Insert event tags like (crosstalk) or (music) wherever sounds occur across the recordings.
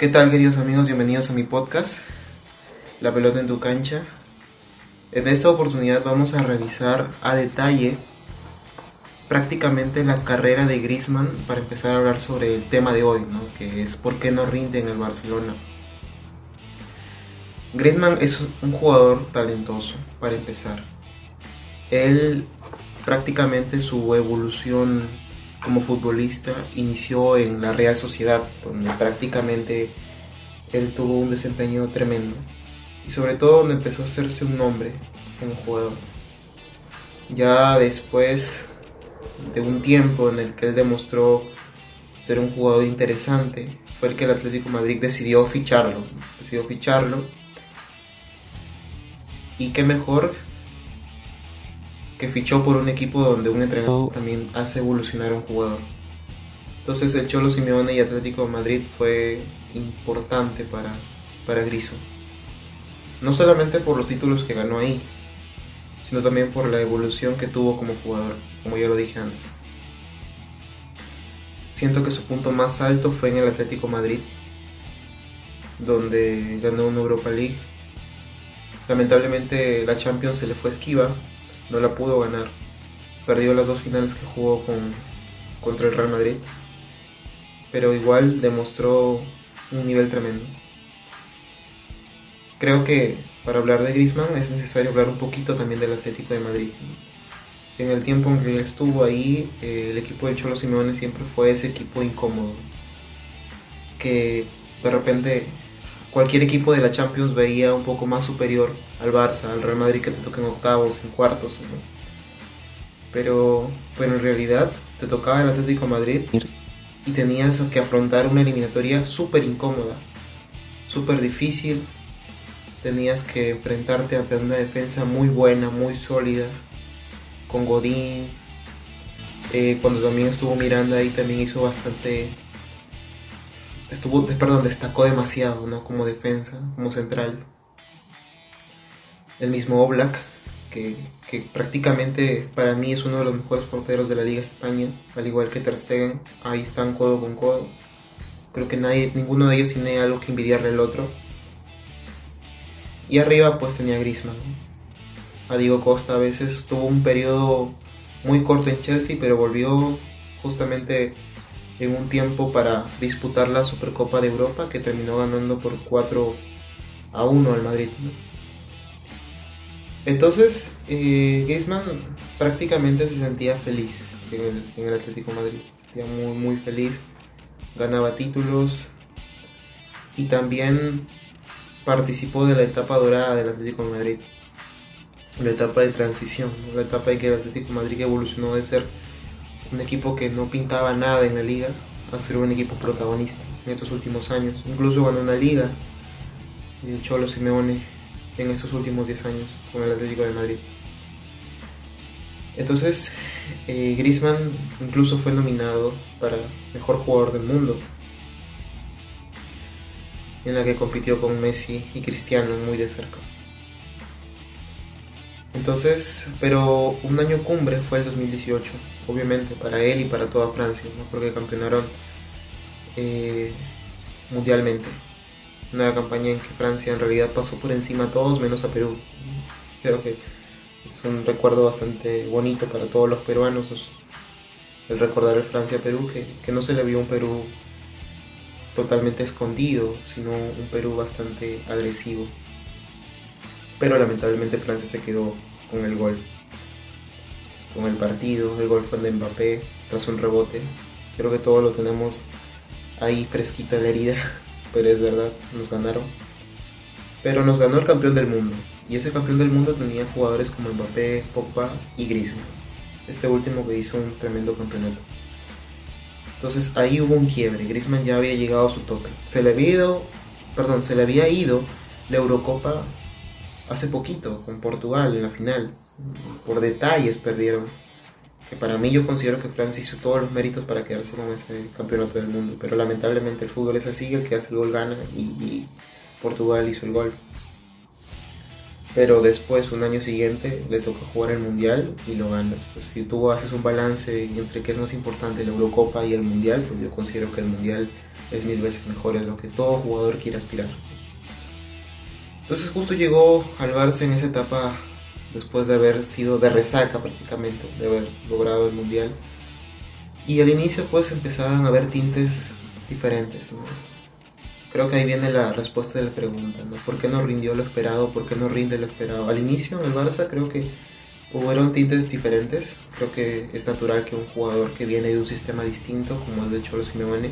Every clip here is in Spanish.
¿Qué tal queridos amigos? Bienvenidos a mi podcast, La pelota en tu cancha. En esta oportunidad vamos a revisar a detalle prácticamente la carrera de Griezmann para empezar a hablar sobre el tema de hoy, ¿no? que es por qué no rinde en el Barcelona. Griezmann es un jugador talentoso, para empezar. Él prácticamente su evolución como futbolista inició en la Real Sociedad, donde prácticamente él tuvo un desempeño tremendo y sobre todo donde empezó a hacerse un nombre como jugador. Ya después de un tiempo en el que él demostró ser un jugador interesante, fue el que el Atlético Madrid decidió ficharlo, decidió ficharlo. Y qué mejor que fichó por un equipo donde un entrenador también hace evolucionar a un jugador. Entonces el Cholo Simeone y Atlético de Madrid fue importante para, para Griso. No solamente por los títulos que ganó ahí, sino también por la evolución que tuvo como jugador, como ya lo dije antes. Siento que su punto más alto fue en el Atlético Madrid, donde ganó una Europa League. Lamentablemente la Champions se le fue esquiva, no la pudo ganar. Perdió las dos finales que jugó con, contra el Real Madrid. Pero igual demostró un nivel tremendo. Creo que para hablar de Griezmann es necesario hablar un poquito también del Atlético de Madrid. En el tiempo en que él estuvo ahí, eh, el equipo del Cholo Simeone siempre fue ese equipo incómodo. Que de repente cualquier equipo de la Champions veía un poco más superior al Barça, al Real Madrid que te toca en octavos, en cuartos. Pero, pero en realidad te tocaba el Atlético Madrid y tenías que afrontar una eliminatoria súper incómoda, súper difícil. Tenías que enfrentarte ante una defensa muy buena, muy sólida, con Godín. Eh, cuando también estuvo Miranda ahí también hizo bastante estuvo, perdón, destacó demasiado, ¿no? Como defensa, como central. El mismo Oblak, que, que, prácticamente para mí es uno de los mejores porteros de la Liga España, al igual que Ter Stegen, ahí están codo con codo. Creo que nadie, ninguno de ellos tiene algo que envidiarle al otro. Y arriba pues tenía Griezmann. A Diego Costa a veces tuvo un periodo muy corto en Chelsea, pero volvió justamente en un tiempo para disputar la Supercopa de Europa que terminó ganando por 4 a 1 al Madrid. Entonces, eh, Griezmann prácticamente se sentía feliz en el, Atlético Madrid, se sentía muy, muy feliz, ganaba títulos y también participó de la etapa dorada del Atlético Madrid, la etapa de transición, la etapa en que el Atlético Madrid evolucionó de ser un equipo que no pintaba nada en la liga a ser un equipo protagonista en estos últimos años. Incluso ganó una liga el Cholo Simeone en estos últimos 10 años con el Atlético de Madrid. Entonces, eh, Griezmann incluso fue nominado para mejor jugador del mundo, en la que compitió con Messi y Cristiano muy de cerca. Entonces, pero un año cumbre fue el 2018, obviamente, para él y para toda Francia, porque campeonaron eh, mundialmente. Una campaña en que Francia en realidad pasó por encima a todos menos a Perú. Creo que es un recuerdo bastante bonito para todos los peruanos, el recordar el Francia-Perú, que, que no se le vio un Perú totalmente escondido, sino un Perú bastante agresivo pero lamentablemente Francia se quedó con el gol, con el partido, el gol fue de Mbappé tras un rebote, creo que todos lo tenemos ahí fresquito en la herida, (laughs) pero es verdad, nos ganaron. Pero nos ganó el campeón del mundo, y ese campeón del mundo tenía jugadores como Mbappé, Pogba y Griezmann, este último que hizo un tremendo campeonato. Entonces ahí hubo un quiebre, Griezmann ya había llegado a su tope. Se le había ido, perdón, se le había ido la Eurocopa hace poquito con Portugal en la final. Por detalles perdieron. Que para mí yo considero que Francia hizo todos los méritos para quedarse con ese campeonato del mundo. Pero lamentablemente el fútbol es así, el que hace el gol gana y, Portugal hizo el gol. pero después, un año siguiente, le toca jugar el Mundial y lo ganas. Pues si tú haces un balance entre qué es más importante, la Eurocopa y el Mundial, pues yo considero que el Mundial es mil veces mejor, es lo que todo jugador quiere aspirar. Entonces justo llegó al Barça en esa etapa después de haber sido de resaca prácticamente, de haber logrado el Mundial. Y al inicio pues empezaban a haber tintes diferentes. Creo que ahí viene la respuesta de la pregunta, ¿no? ¿Por qué no rindió lo esperado? ¿Por qué no rinde lo esperado? Al inicio en el Barça creo que hubo tintes diferentes. Creo que es natural que un jugador que viene de un sistema distinto, como el del Cholo Simeone,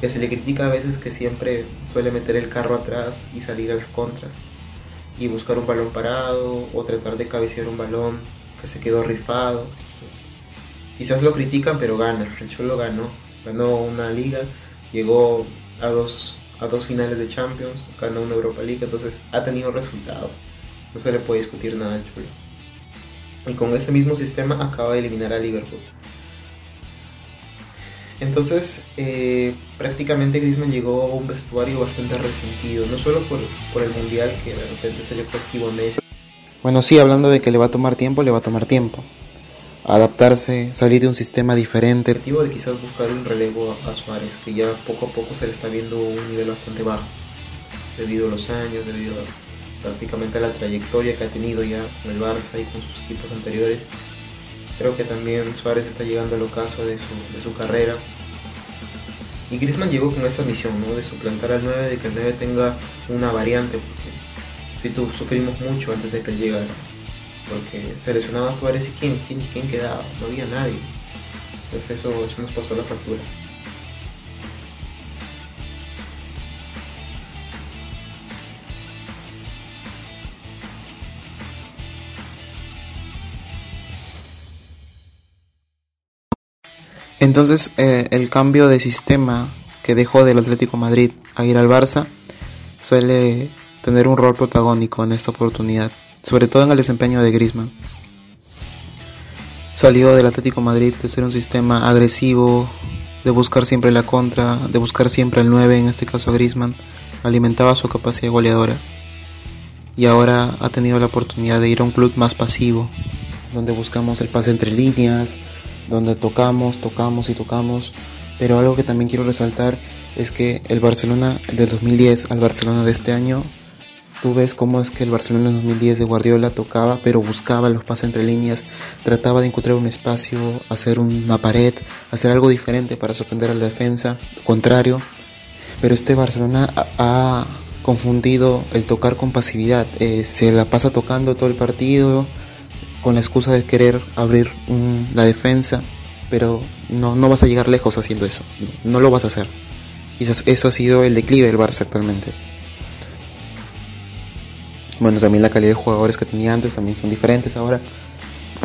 que se le critica a veces que siempre suele meter el carro atrás y salir a las contras y buscar un balón parado o tratar de cabecear un balón que se quedó rifado. quizás lo critican, pero gana. El Cholo ganó. Ganó una liga, llegó a dos a dos finales de Champions, ganó una Europa League, entonces ha tenido resultados. No se le puede discutir nada al Chulo. Y con ese mismo sistema acaba de eliminar a Liverpool. Entonces, eh, prácticamente Griezmann llegó a un vestuario bastante resentido, no solo por, por, el Mundial, que de repente se le fue esquivo a Messi. Bueno, sí, hablando de que le va a tomar tiempo, le va a tomar tiempo adaptarse, salir de un sistema diferente. El de quizás buscar un relevo a Suárez, que ya poco a poco se le está viendo un nivel bastante bajo, debido a los años, debido a, prácticamente a la trayectoria que ha tenido ya con el Barça y con sus equipos anteriores. Creo que también Suárez está llegando al ocaso de su, de su carrera. Y Griezmann llegó con esa misión, ¿no? De suplantar al 9, de que el 9 tenga una variante, si tú sufrimos mucho antes de que él llegara porque seleccionaba a Suárez y quién, quién, quién quedaba, no había nadie. Entonces eso, eso nos pasó la factura. Entonces eh, el cambio de sistema que dejó del Atlético Madrid a ir al Barça suele tener un rol protagónico en esta oportunidad sobre todo en el desempeño de Griezmann. Salió del Atlético Madrid de ser un sistema agresivo, de buscar siempre la contra, de buscar siempre el 9, en este caso a Griezmann, alimentaba su capacidad goleadora. Y ahora ha tenido la oportunidad de ir a un club más pasivo, donde buscamos el pase entre líneas, donde tocamos, tocamos y tocamos. Pero algo que también quiero resaltar es que el Barcelona del 2010 al Barcelona de este año Tú ves cómo es que el Barcelona en 2010 de Guardiola tocaba, pero buscaba los pases entre líneas, trataba de encontrar un espacio, hacer una pared, hacer algo diferente para sorprender a la defensa, contrario. Pero este Barcelona ha, confundido el tocar con pasividad. Eh, se la pasa tocando todo el partido con la excusa de querer abrir la defensa, pero no, no vas a llegar lejos haciendo eso. No, lo vas a hacer. Quizás eso ha sido el declive del Barça actualmente. Bueno, también la calidad de jugadores que tenía antes también son diferentes ahora.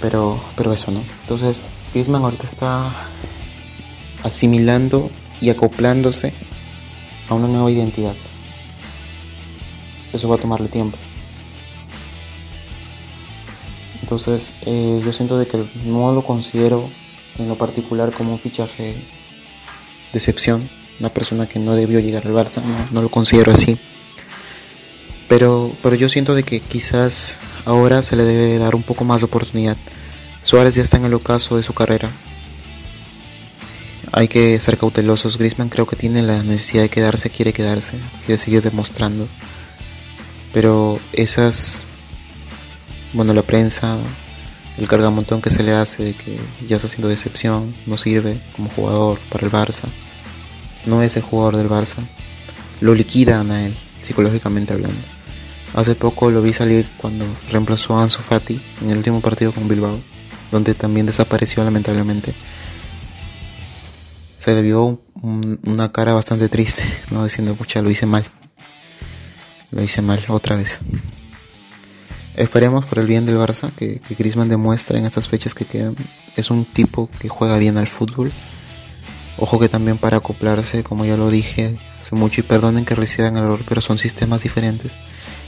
Pero, pero eso, ¿no? Entonces, Griezmann ahorita está asimilando y acoplándose a una nueva identidad. Eso va a tomarle tiempo. Entonces, eh, yo siento de que no lo considero en lo particular como un fichaje de excepción, una persona que no debió llegar al Barça, no lo considero así. Pero, pero yo siento de que quizás ahora se le debe dar un poco más de oportunidad. Suárez ya está en el ocaso de su carrera. Hay que ser cautelosos. Griezmann creo que tiene la necesidad de quedarse, quiere quedarse, quiere seguir demostrando. Pero esas, bueno, la prensa, el cargamontón que se le hace de que ya está haciendo decepción, no sirve como jugador para el Barça, no es el jugador del Barça, lo liquidan a él, psicológicamente hablando. Hace poco lo vi salir cuando reemplazó a Ansu Fati en el último partido con Bilbao, donde también desapareció lamentablemente. Se le vio una cara bastante triste, no diciendo, pucha, lo hice mal. Lo hice mal otra vez. Esperemos por el bien del Barça que, que Griezmann demuestre en estas fechas que quedan. Es un tipo que juega bien al fútbol. Ojo que también para acoplarse, como ya lo dije hace mucho, y perdonen que reciban el error, pero son sistemas diferentes.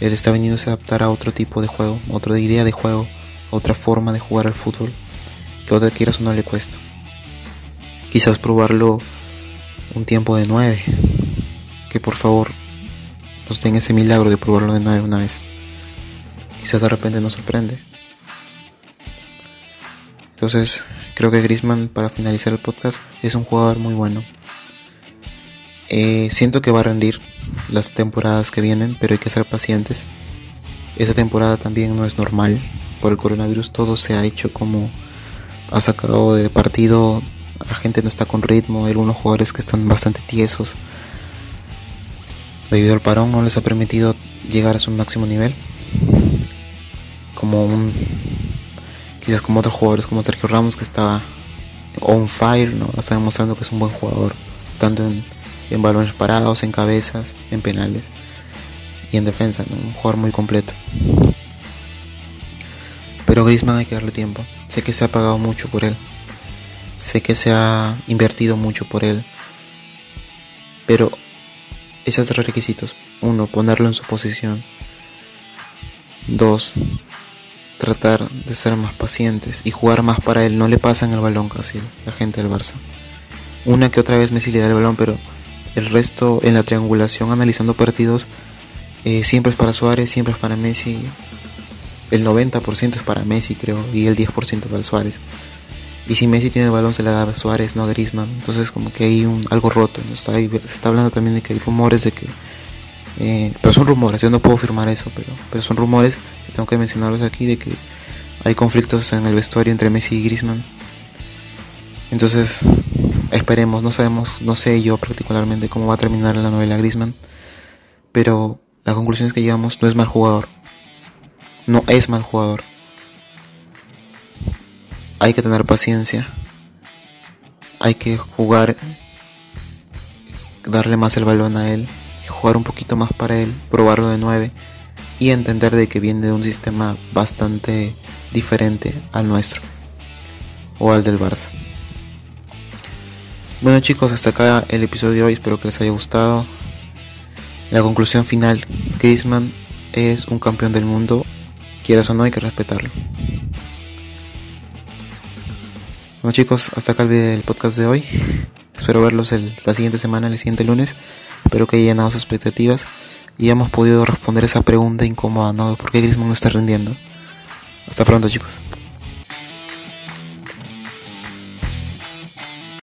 Él está veniendo a adaptar a otro tipo de juego, otra idea de juego, otra forma de jugar al fútbol, que otra quieras o no le cuesta. Quizás probarlo un tiempo de nueve, que por favor nos den ese milagro de probarlo de nueve una vez. Quizás de repente nos sorprende. Entonces, creo que Grisman, para finalizar el podcast, es un jugador muy bueno. Eh, siento que va a rendir las temporadas que vienen, pero hay que ser pacientes. Esta temporada también no es normal. Por el coronavirus todo se ha hecho como ha sacado de partido. La gente no está con ritmo. Hay algunos jugadores que están bastante tiesos. Debido al parón no les ha permitido llegar a su máximo nivel. Como un quizás como otros jugadores como Sergio Ramos que estaba on fire, ¿no? Está demostrando que es un buen jugador, tanto en, en balones parados, en cabezas, en penales y en defensa, un jugador muy completo. Pero Griezmann hay que darle tiempo. Sé que se ha pagado mucho por él. Sé que se ha invertido mucho por él. Pero esos requisitos. Uno, ponerlo en su posición. Dos, tratar de ser más pacientes y jugar más para él. No le pasan el balón casi la gente del Barça. Una que otra vez Messi le da el balón, pero el resto en la triangulación analizando partidos eh, siempre es para Suárez, siempre es para Messi. El 90% es para Messi, creo, y el 10% para Suárez. Y si Messi tiene el balón, se le da a Suárez, no a Griezmann. Entonces, como que hay un, algo roto. Está se está hablando también de que hay rumores de que. Eh, pero son rumores, yo no puedo afirmar eso, pero, pero son rumores, tengo que mencionarlos aquí, de que hay conflictos en el vestuario entre Messi y Griezmann. Entonces, esperemos, no sabemos, no sé yo particularmente cómo va a terminar la novela Griezmann, pero la conclusión es que llegamos, no es mal jugador. No es mal jugador. Hay que tener paciencia. Hay que jugar, darle más el balón a él, jugar un poquito más para él, probarlo de nueve y entender de que viene de un sistema bastante diferente al nuestro o al del Barça. Bueno chicos, hasta acá el episodio de hoy, espero que les haya gustado. La conclusión final, Griezmann es un campeón del mundo, quieras o no hay que respetarlo. Bueno chicos, hasta acá el, podcast de hoy. Espero verlos el, la siguiente semana, el siguiente lunes. Espero que haya llenado sus expectativas y hemos podido responder esa pregunta incómoda, ¿no? ¿Por qué Griezmann no está rindiendo? Hasta pronto chicos.